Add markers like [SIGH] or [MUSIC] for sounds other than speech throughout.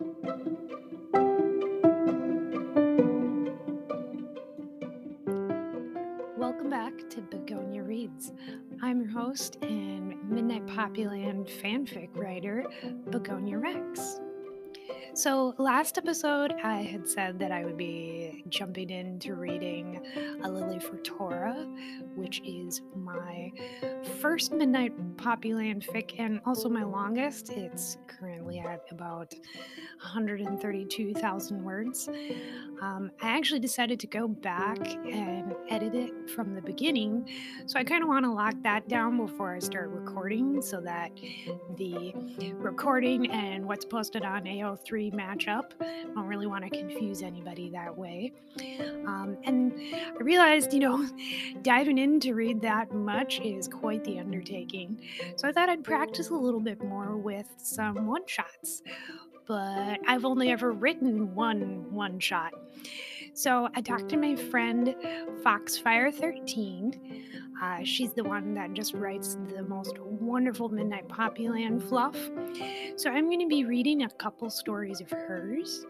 Welcome back to Begonia Reads. I'm your host and Midnight Poppyland fanfic writer, Begonia Rex. So, last episode, I had said that I would be jumping into reading A Lily for Tora, which is my first Midnight Poppyland fic and also my longest. It's currently at about 132,000 words. Um, I actually decided to go back and edit it from the beginning. So I kind of want to lock that down before I start recording so that the recording and what's posted on AO3 match up. I don't really want to confuse anybody that way. Um, and I realized, you know, [LAUGHS] diving in to read that much is quite the undertaking. So I thought I'd practice a little bit more with some one shots but I've only ever written one one shot. So I talked to my friend Foxfire13. Uh, she's the one that just writes the most wonderful Midnight Poppyland fluff. So I'm going to be reading a couple stories of hers.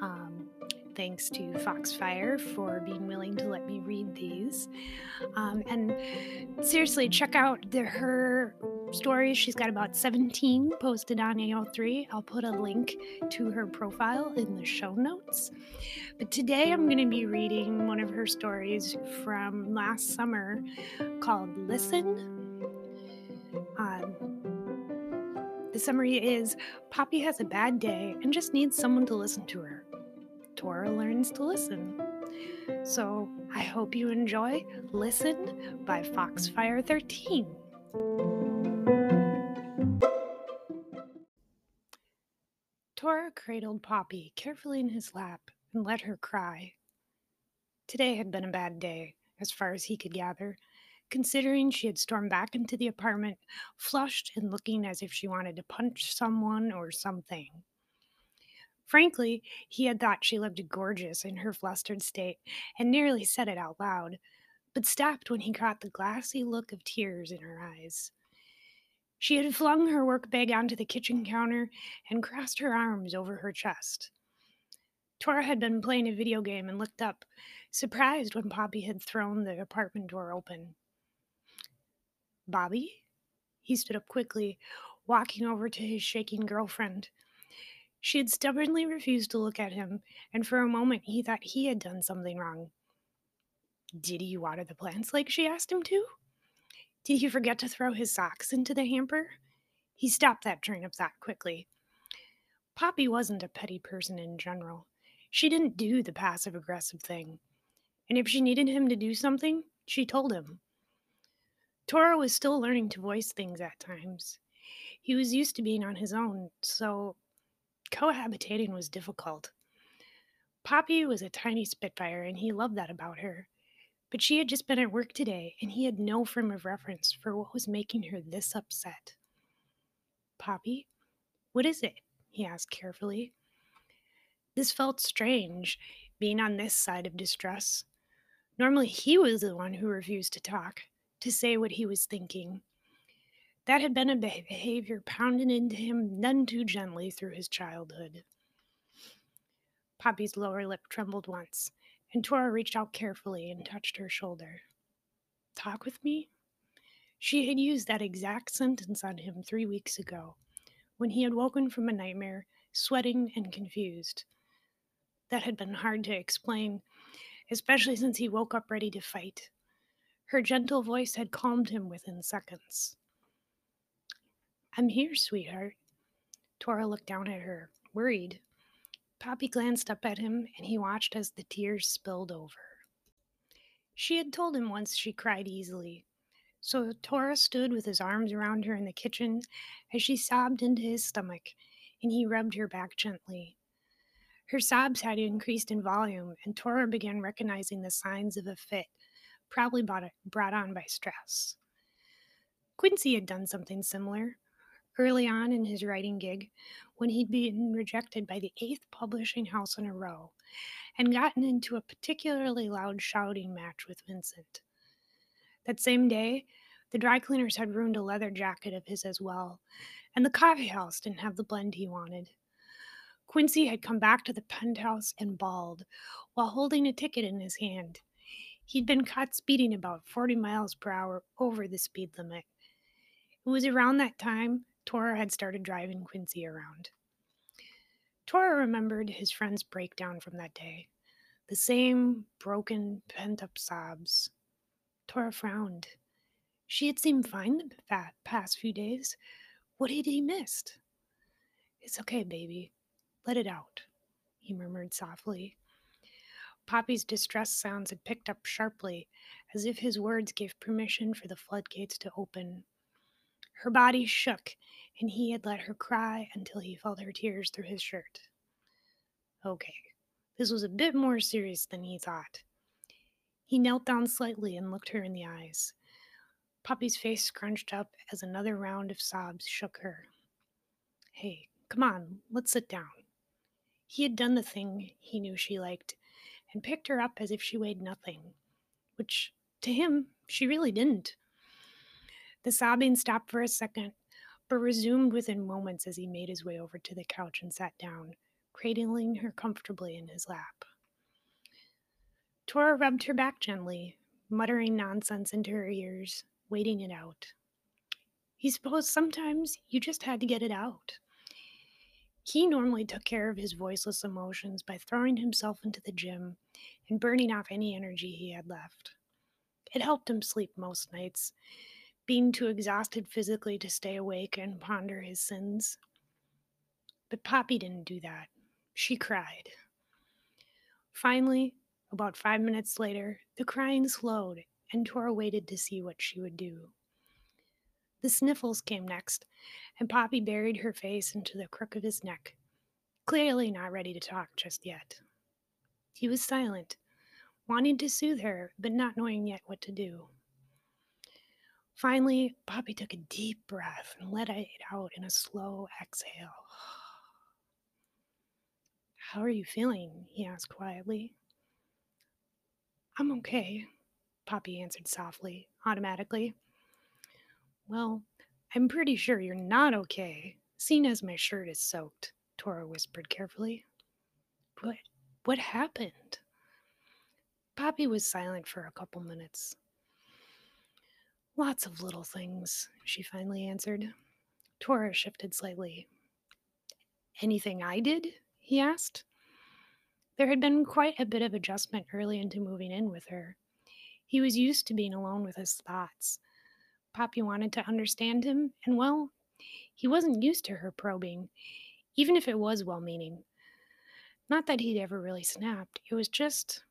Um, thanks to Foxfire for being willing to let me read these. Um, and seriously, check out the, her stories. She's got about 17 posted on AO3. I'll put a link to her profile in the show notes. But today I'm going to be reading one of her stories from last summer called Listen. Um, the summary is Poppy has a bad day and just needs someone to listen to her. Tora learns to listen. So I hope you enjoy Listen by Foxfire 13. Tora cradled Poppy carefully in his lap and let her cry. Today had been a bad day, as far as he could gather, considering she had stormed back into the apartment, flushed and looking as if she wanted to punch someone or something. Frankly, he had thought she looked gorgeous in her flustered state and nearly said it out loud, but stopped when he caught the glassy look of tears in her eyes. She had flung her work bag onto the kitchen counter and crossed her arms over her chest. Tora had been playing a video game and looked up, surprised when Poppy had thrown the apartment door open. Bobby? He stood up quickly, walking over to his shaking girlfriend. She had stubbornly refused to look at him, and for a moment he thought he had done something wrong. Did he water the plants like she asked him to? Did he forget to throw his socks into the hamper? He stopped that train of thought quickly. Poppy wasn't a petty person in general. She didn't do the passive aggressive thing. And if she needed him to do something, she told him. Tora was still learning to voice things at times. He was used to being on his own, so cohabitating was difficult. Poppy was a tiny spitfire, and he loved that about her. But she had just been at work today, and he had no frame of reference for what was making her this upset. Poppy, what is it? he asked carefully. This felt strange, being on this side of distress. Normally, he was the one who refused to talk, to say what he was thinking. That had been a behavior pounded into him none too gently through his childhood. Poppy's lower lip trembled once, and Tora reached out carefully and touched her shoulder. Talk with me? She had used that exact sentence on him three weeks ago, when he had woken from a nightmare, sweating and confused. That had been hard to explain, especially since he woke up ready to fight. Her gentle voice had calmed him within seconds. I'm here, sweetheart. Tora looked down at her, worried. Poppy glanced up at him, and he watched as the tears spilled over. She had told him once she cried easily, so Tora stood with his arms around her in the kitchen as she sobbed into his stomach, and he rubbed her back gently. Her sobs had increased in volume, and Tora began recognizing the signs of a fit, probably brought on by stress. Quincy had done something similar, early on in his writing gig when he'd been rejected by the eighth publishing house in a row and gotten into a particularly loud shouting match with Vincent. That same day, the dry cleaners had ruined a leather jacket of his as well, and the coffee house didn't have the blend he wanted. Quincy had come back to the penthouse and bawled while holding a ticket in his hand. He'd been caught speeding about 40 miles per hour over the speed limit. It was around that time Tora had started driving Quincy around. Tora remembered his friend's breakdown from that day. The same broken, pent up sobs. Tora frowned. She had seemed fine the past few days. What had he missed? It's okay, baby. Let it out, he murmured softly. Poppy's distress sounds had picked up sharply, as if his words gave permission for the floodgates to open. Her body shook, and he had let her cry until he felt her tears through his shirt. Okay, this was a bit more serious than he thought. He knelt down slightly and looked her in the eyes. Poppy's face scrunched up as another round of sobs shook her. Hey, come on, let's sit down. He had done the thing he knew she liked and picked her up as if she weighed nothing, which, to him, she really didn't. The sobbing stopped for a second, but resumed within moments as he made his way over to the couch and sat down, cradling her comfortably in his lap. Tora rubbed her back gently, muttering nonsense into her ears, waiting it out. He supposed sometimes you just had to get it out. He normally took care of his voiceless emotions by throwing himself into the gym and burning off any energy he had left. It helped him sleep most nights, being too exhausted physically to stay awake and ponder his sins. But Poppy didn't do that. She cried. Finally, about five minutes later, the crying slowed, and Tora waited to see what she would do. The sniffles came next, and Poppy buried her face into the crook of his neck, clearly not ready to talk just yet. He was silent, wanting to soothe her, but not knowing yet what to do. Finally, Poppy took a deep breath and let it out in a slow exhale. How are you feeling? he asked quietly. I'm okay, Poppy answered softly, automatically. Well, I'm pretty sure you're not okay, seeing as my shirt is soaked, Tora whispered carefully. What what happened? Poppy was silent for a couple minutes. Lots of little things, she finally answered. Tora shifted slightly. Anything I did? he asked. There had been quite a bit of adjustment early into moving in with her. He was used to being alone with his thoughts. Poppy wanted to understand him, and well, he wasn't used to her probing, even if it was well meaning. Not that he'd ever really snapped, it was just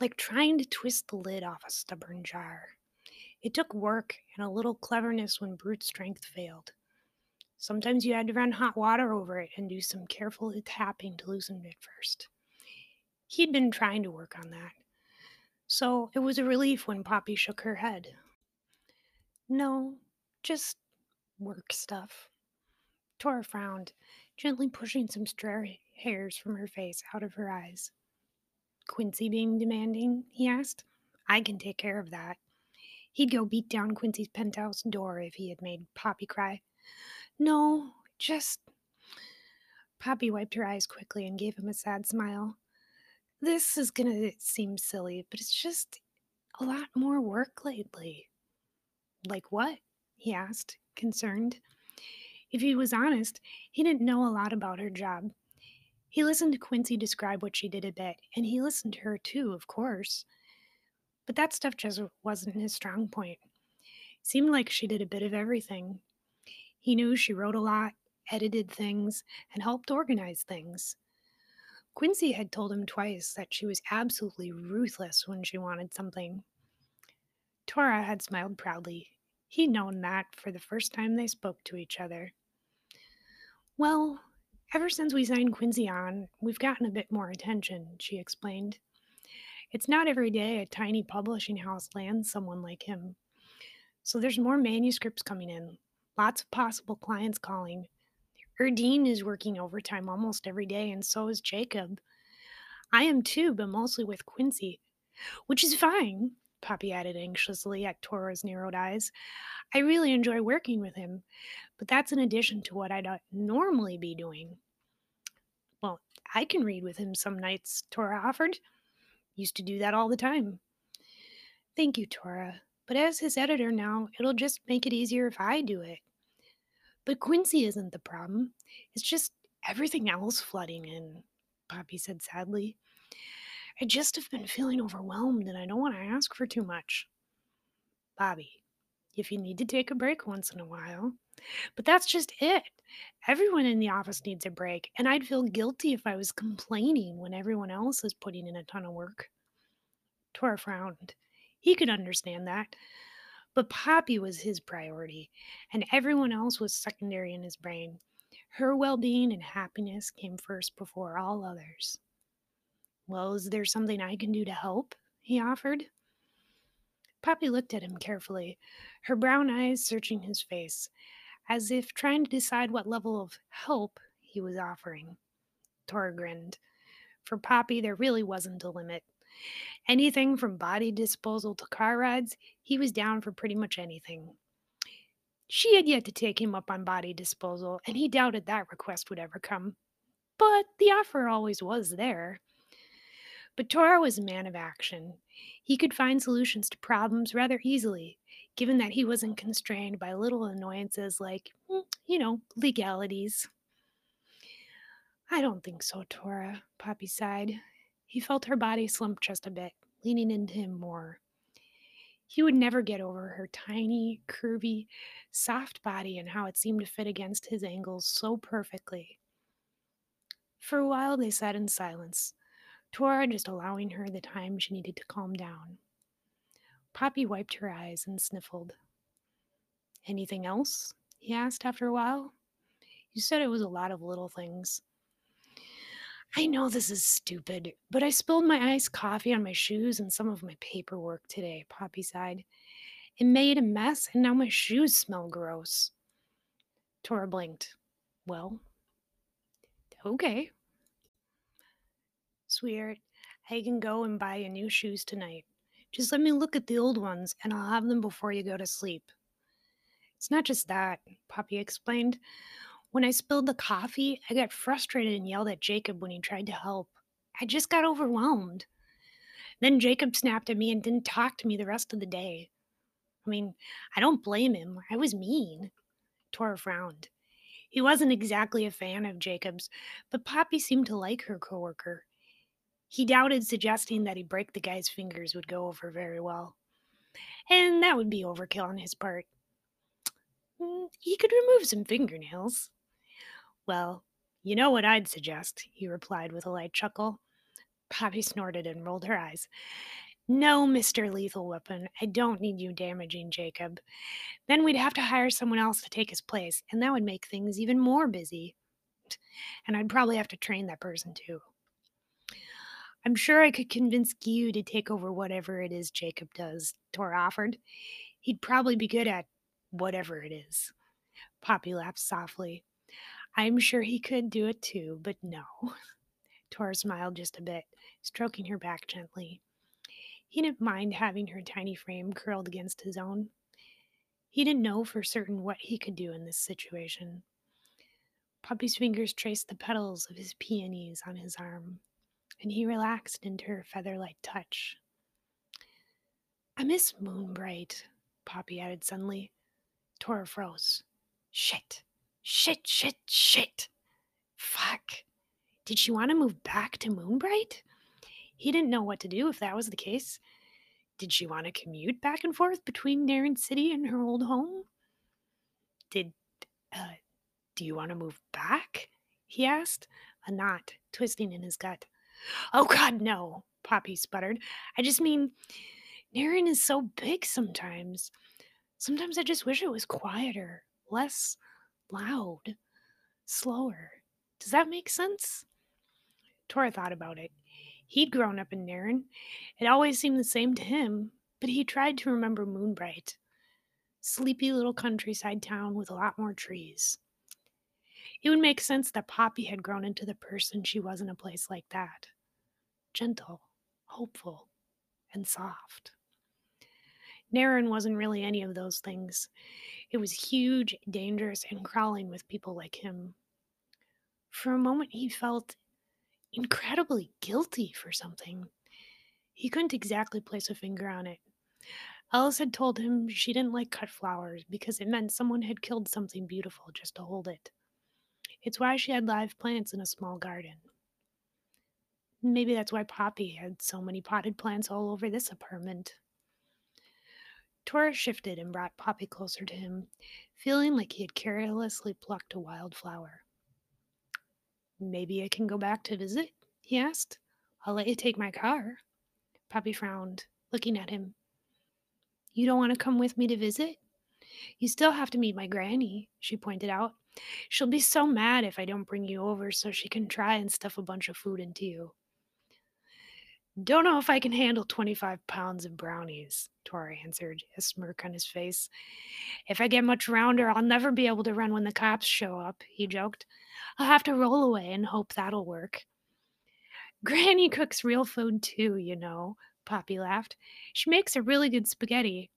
like trying to twist the lid off a stubborn jar. It took work and a little cleverness when brute strength failed. Sometimes you had to run hot water over it and do some careful tapping to loosen it first. He'd been trying to work on that. So it was a relief when Poppy shook her head. No, just work stuff. Tora frowned, gently pushing some stray hairs from her face out of her eyes. Quincy being demanding? he asked. I can take care of that. He'd go beat down Quincy's penthouse door if he had made Poppy cry. No, just. Poppy wiped her eyes quickly and gave him a sad smile. This is gonna seem silly, but it's just a lot more work lately. Like what? he asked, concerned. If he was honest, he didn't know a lot about her job. He listened to Quincy describe what she did a bit, and he listened to her too, of course. But that stuff just wasn't his strong point. seemed like she did a bit of everything. He knew she wrote a lot, edited things, and helped organize things. Quincy had told him twice that she was absolutely ruthless when she wanted something. Tora had smiled proudly. He'd known that for the first time they spoke to each other. Well, ever since we signed Quincy on, we've gotten a bit more attention, she explained. It's not every day a tiny publishing house lands someone like him. So there's more manuscripts coming in, lots of possible clients calling. Erdine is working overtime almost every day, and so is Jacob. I am too, but mostly with Quincy, which is fine, Poppy added anxiously at Tora's narrowed eyes. I really enjoy working with him, but that's in addition to what I'd normally be doing. Well, I can read with him some nights, Tora offered. Used to do that all the time. Thank you, Tora. But as his editor now, it'll just make it easier if I do it. But Quincy isn't the problem. It's just everything else flooding in, Poppy said sadly. I just have been feeling overwhelmed and I don't want to ask for too much. Bobby, if you need to take a break once in a while. But that's just it. Everyone in the office needs a break, and I'd feel guilty if I was complaining when everyone else is putting in a ton of work. Tora frowned. He could understand that. But Poppy was his priority, and everyone else was secondary in his brain. Her well being and happiness came first before all others. Well, is there something I can do to help? he offered. Poppy looked at him carefully, her brown eyes searching his face, as if trying to decide what level of help he was offering. Tora grinned. For Poppy, there really wasn't a limit. Anything from body disposal to car rides, he was down for pretty much anything. She had yet to take him up on body disposal, and he doubted that request would ever come. But the offer always was there. But Tora was a man of action. He could find solutions to problems rather easily, given that he wasn't constrained by little annoyances like, mm, you know, legalities. I don't think so, Tora, Poppy sighed. He felt her body slump just a bit, leaning into him more. He would never get over her tiny, curvy, soft body and how it seemed to fit against his angles so perfectly. For a while they sat in silence, Tora just allowing her the time she needed to calm down. Poppy wiped her eyes and sniffled. Anything else? he asked after a while. You said it was a lot of little things. I know this is stupid, but I spilled my iced coffee on my shoes and some of my paperwork today, Poppy sighed. It made a mess, and now my shoes smell gross. Tora blinked. Well, okay. Sweetheart, I can go and buy you new shoes tonight. Just let me look at the old ones, and I'll have them before you go to sleep. It's not just that, Poppy explained. When I spilled the coffee, I got frustrated and yelled at Jacob when he tried to help. I just got overwhelmed. Then Jacob snapped at me and didn't talk to me the rest of the day. I mean, I don't blame him. I was mean. Tora frowned. He wasn't exactly a fan of Jacob's, but Poppy seemed to like her coworker. He doubted suggesting that he break the guy's fingers would go over very well. And that would be overkill on his part. Mm, he could remove some fingernails. Well, you know what I'd suggest, he replied with a light chuckle. Poppy snorted and rolled her eyes. No, Mr. Lethal Weapon, I don't need you damaging Jacob. Then we'd have to hire someone else to take his place, and that would make things even more busy. And I'd probably have to train that person too. I'm sure I could convince Gyu to take over whatever it is Jacob does, Tor offered. He'd probably be good at whatever it is. Poppy laughed softly. I'm sure he could do it too, but no. [LAUGHS] Tor smiled just a bit, stroking her back gently. He didn't mind having her tiny frame curled against his own. He didn't know for certain what he could do in this situation. Poppy's fingers traced the petals of his peonies on his arm and he relaxed into her feather like touch. I miss Moonbright, Poppy added suddenly. Tora froze. Shit, shit, shit, shit. Fuck. Did she want to move back to Moonbright? He didn't know what to do if that was the case. Did she want to commute back and forth between Naren City and her old home? Did, uh, do you want to move back? He asked, a knot twisting in his gut. Oh, God, no, Poppy sputtered. I just mean, Naren is so big sometimes. Sometimes I just wish it was quieter, less loud, slower. Does that make sense? Tora thought about it. He'd grown up in Naren. It always seemed the same to him, but he tried to remember Moonbright. Sleepy little countryside town with a lot more trees. It would make sense that Poppy had grown into the person she was in a place like that gentle, hopeful, and soft. Naren wasn't really any of those things. It was huge, dangerous, and crawling with people like him. For a moment, he felt incredibly guilty for something. He couldn't exactly place a finger on it. Alice had told him she didn't like cut flowers because it meant someone had killed something beautiful just to hold it. It's why she had live plants in a small garden. Maybe that's why Poppy had so many potted plants all over this apartment. Tora shifted and brought Poppy closer to him, feeling like he had carelessly plucked a wild flower. Maybe I can go back to visit? he asked. I'll let you take my car. Poppy frowned, looking at him. You don't want to come with me to visit? You still have to meet my granny, she pointed out. She'll be so mad if I don't bring you over so she can try and stuff a bunch of food into you. Don't know if I can handle 25 pounds of brownies, Tora answered, a smirk on his face. If I get much rounder, I'll never be able to run when the cops show up, he joked. I'll have to roll away and hope that'll work. Granny cooks real food too, you know, Poppy laughed. She makes a really good spaghetti.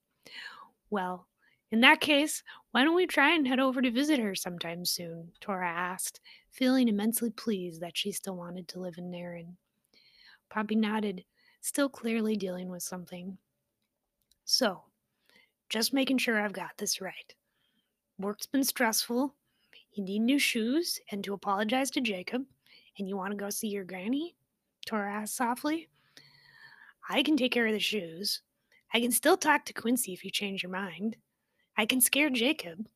Well, in that case, why don't we try and head over to visit her sometime soon? Tora asked, feeling immensely pleased that she still wanted to live in Naren. Poppy nodded, still clearly dealing with something. So, just making sure I've got this right. Work's been stressful. You need new shoes and to apologize to Jacob. And you want to go see your granny? Tora asked softly. I can take care of the shoes. I can still talk to Quincy if you change your mind. I can scare Jacob.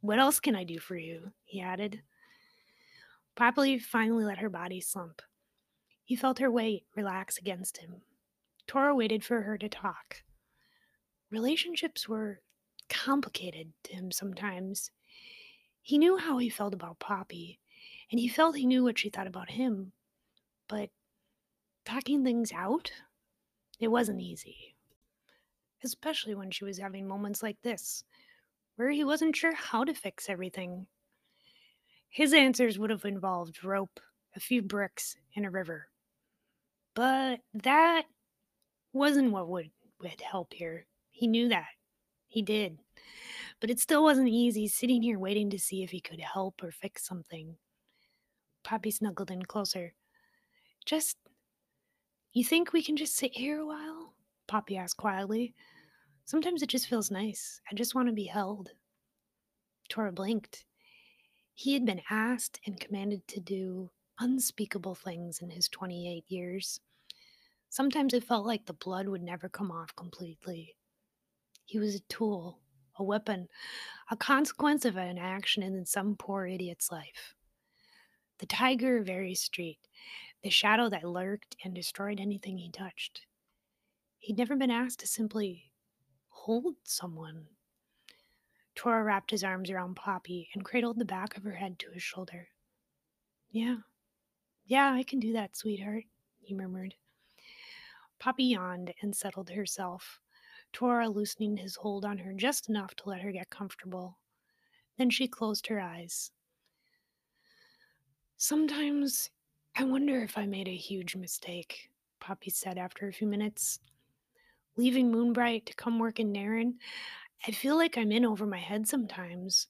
What else can I do for you? he added. Poppy finally let her body slump. He felt her weight relax against him. Tora waited for her to talk. Relationships were complicated to him sometimes. He knew how he felt about Poppy, and he felt he knew what she thought about him. But talking things out, it wasn't easy. Especially when she was having moments like this, where he wasn't sure how to fix everything. His answers would have involved rope, a few bricks, and a river. But that wasn't what would, would help here. He knew that. He did. But it still wasn't easy sitting here waiting to see if he could help or fix something. Poppy snuggled in closer. Just. You think we can just sit here a while? Poppy asked quietly. Sometimes it just feels nice. I just want to be held. Tora blinked. He had been asked and commanded to do unspeakable things in his 28 years. Sometimes it felt like the blood would never come off completely. He was a tool, a weapon, a consequence of an action in some poor idiot's life. The tiger of Very Street, the shadow that lurked and destroyed anything he touched. He'd never been asked to simply hold someone. Tora wrapped his arms around Poppy and cradled the back of her head to his shoulder. Yeah, yeah, I can do that, sweetheart, he murmured. Poppy yawned and settled herself, Tora loosening his hold on her just enough to let her get comfortable. Then she closed her eyes. Sometimes I wonder if I made a huge mistake, Poppy said after a few minutes. Leaving Moonbright to come work in Naren, I feel like I'm in over my head sometimes.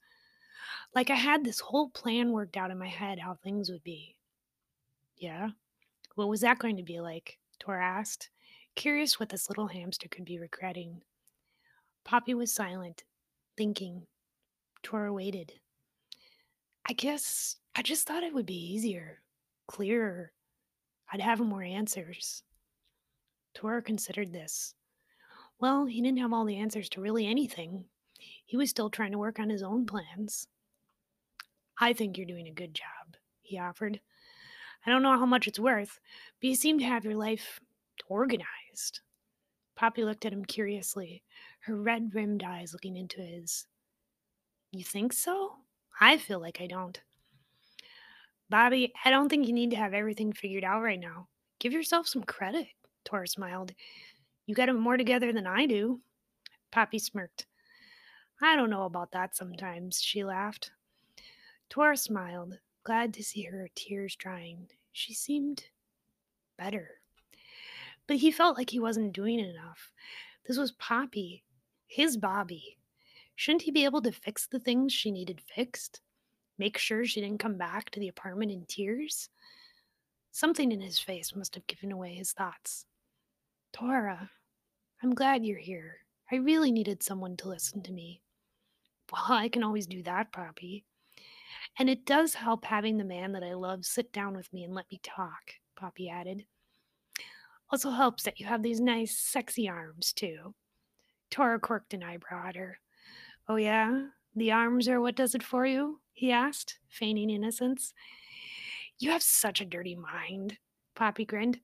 Like I had this whole plan worked out in my head how things would be. Yeah? What was that going to be like? Tora asked, curious what this little hamster could be regretting. Poppy was silent, thinking. Tora waited. I guess I just thought it would be easier, clearer. I'd have more answers. Tora considered this. Well, he didn't have all the answers to really anything. He was still trying to work on his own plans. I think you're doing a good job, he offered. I don't know how much it's worth, but you seem to have your life organized. Poppy looked at him curiously, her red rimmed eyes looking into his. You think so? I feel like I don't. Bobby, I don't think you need to have everything figured out right now. Give yourself some credit, Tora smiled. You got it more together than I do. Poppy smirked. I don't know about that sometimes, she laughed. Tora smiled, glad to see her tears drying. She seemed better. But he felt like he wasn't doing enough. This was Poppy, his Bobby. Shouldn't he be able to fix the things she needed fixed? Make sure she didn't come back to the apartment in tears? Something in his face must have given away his thoughts. Tora, I'm glad you're here. I really needed someone to listen to me. Well, I can always do that, Poppy. And it does help having the man that I love sit down with me and let me talk, Poppy added. Also helps that you have these nice, sexy arms, too. Tora quirked an eyebrow at her. Oh, yeah? The arms are what does it for you? he asked, feigning innocence. You have such a dirty mind, Poppy grinned.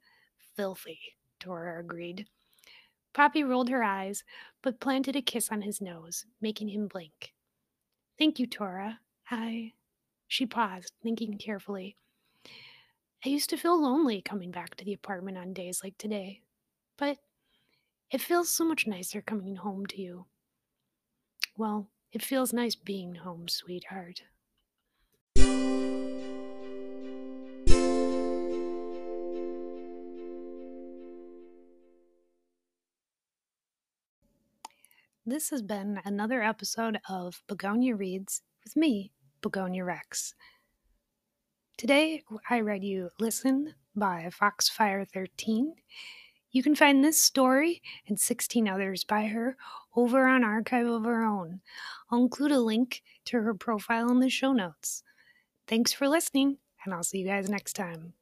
Filthy, Tora agreed. Poppy rolled her eyes, but planted a kiss on his nose, making him blink. Thank you, Tora. I. She paused, thinking carefully. I used to feel lonely coming back to the apartment on days like today, but it feels so much nicer coming home to you. Well, it feels nice being home, sweetheart. This has been another episode of Begonia Reads with me, Begonia Rex. Today, I read you Listen by Foxfire 13. You can find this story and 16 others by her over on Archive of Our Own. I'll include a link to her profile in the show notes. Thanks for listening, and I'll see you guys next time.